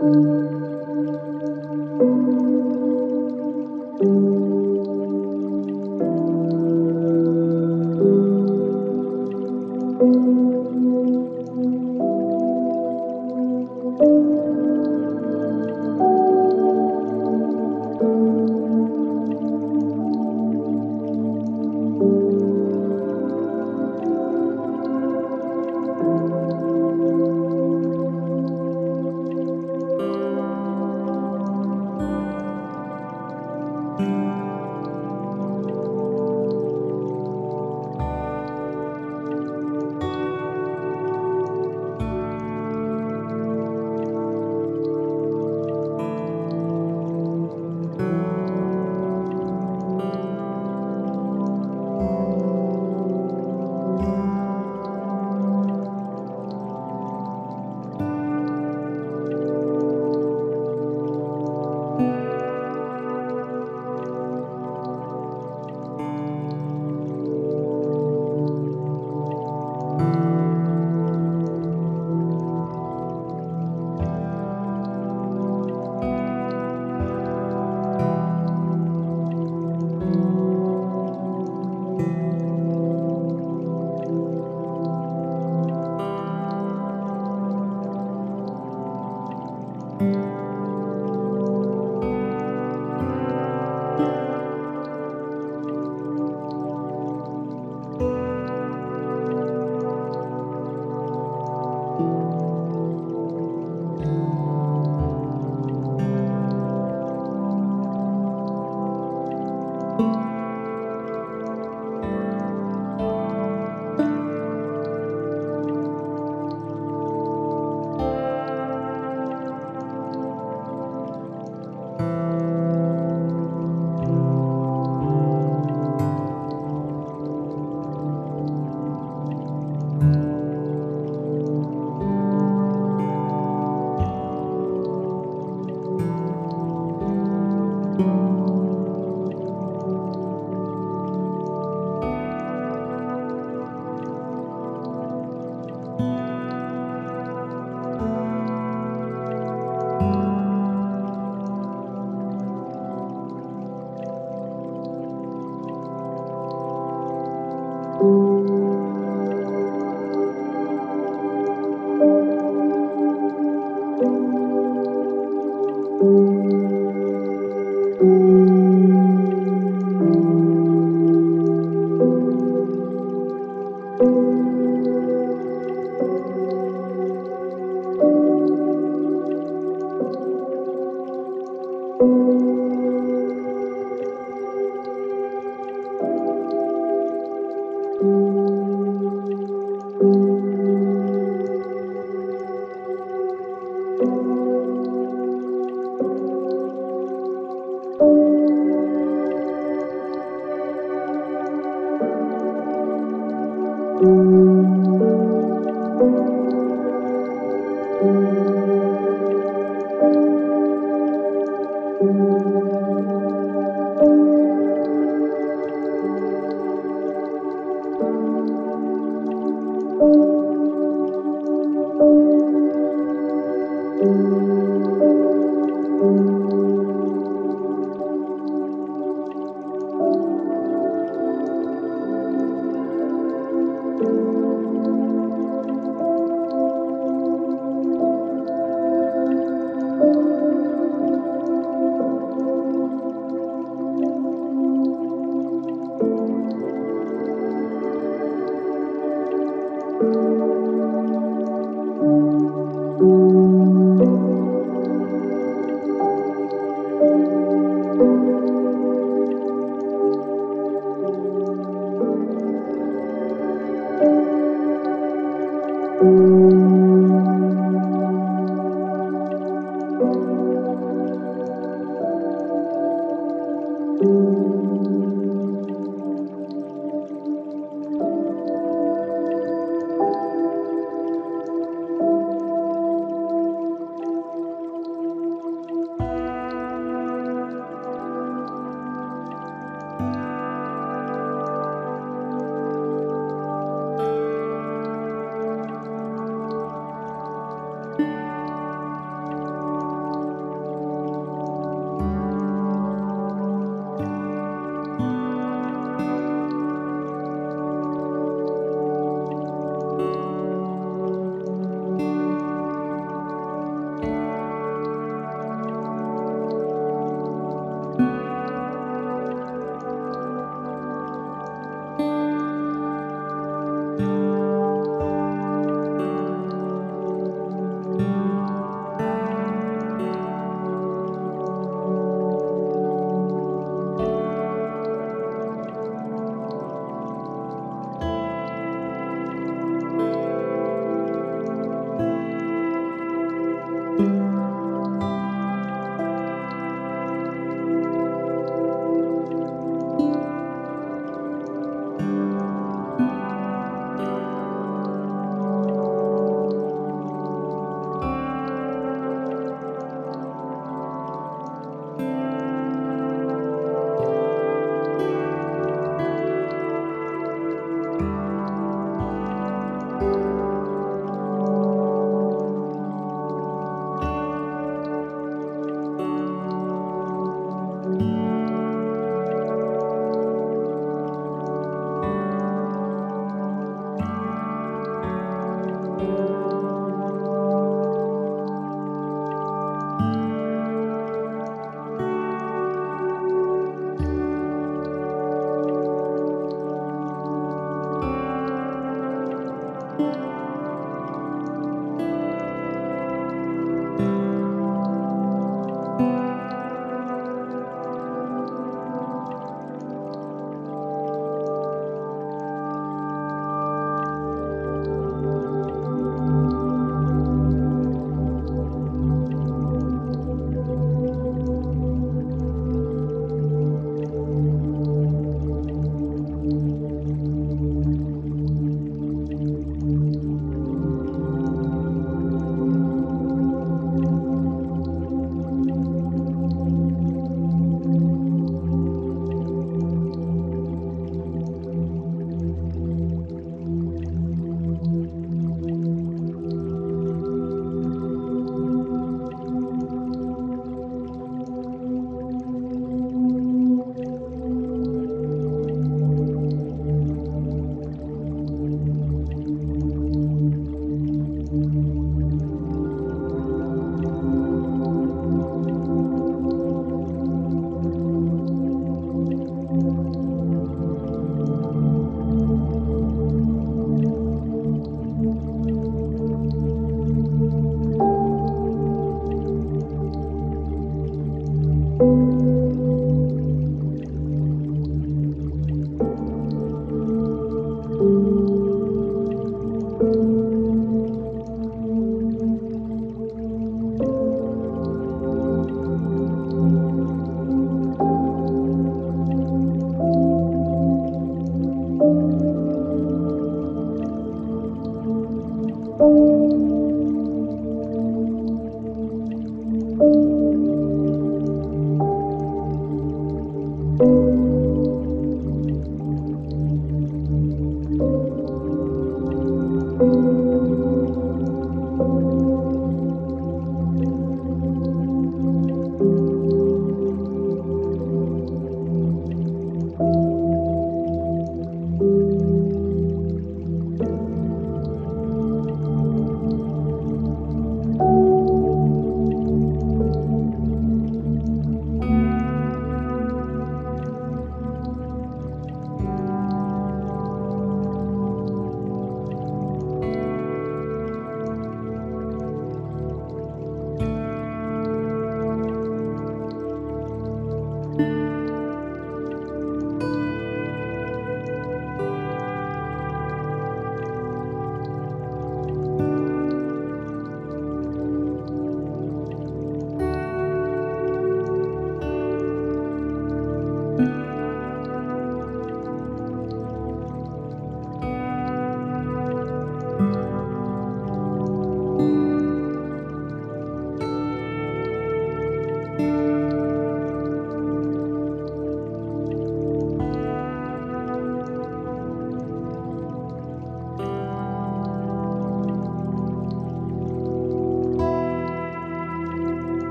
Música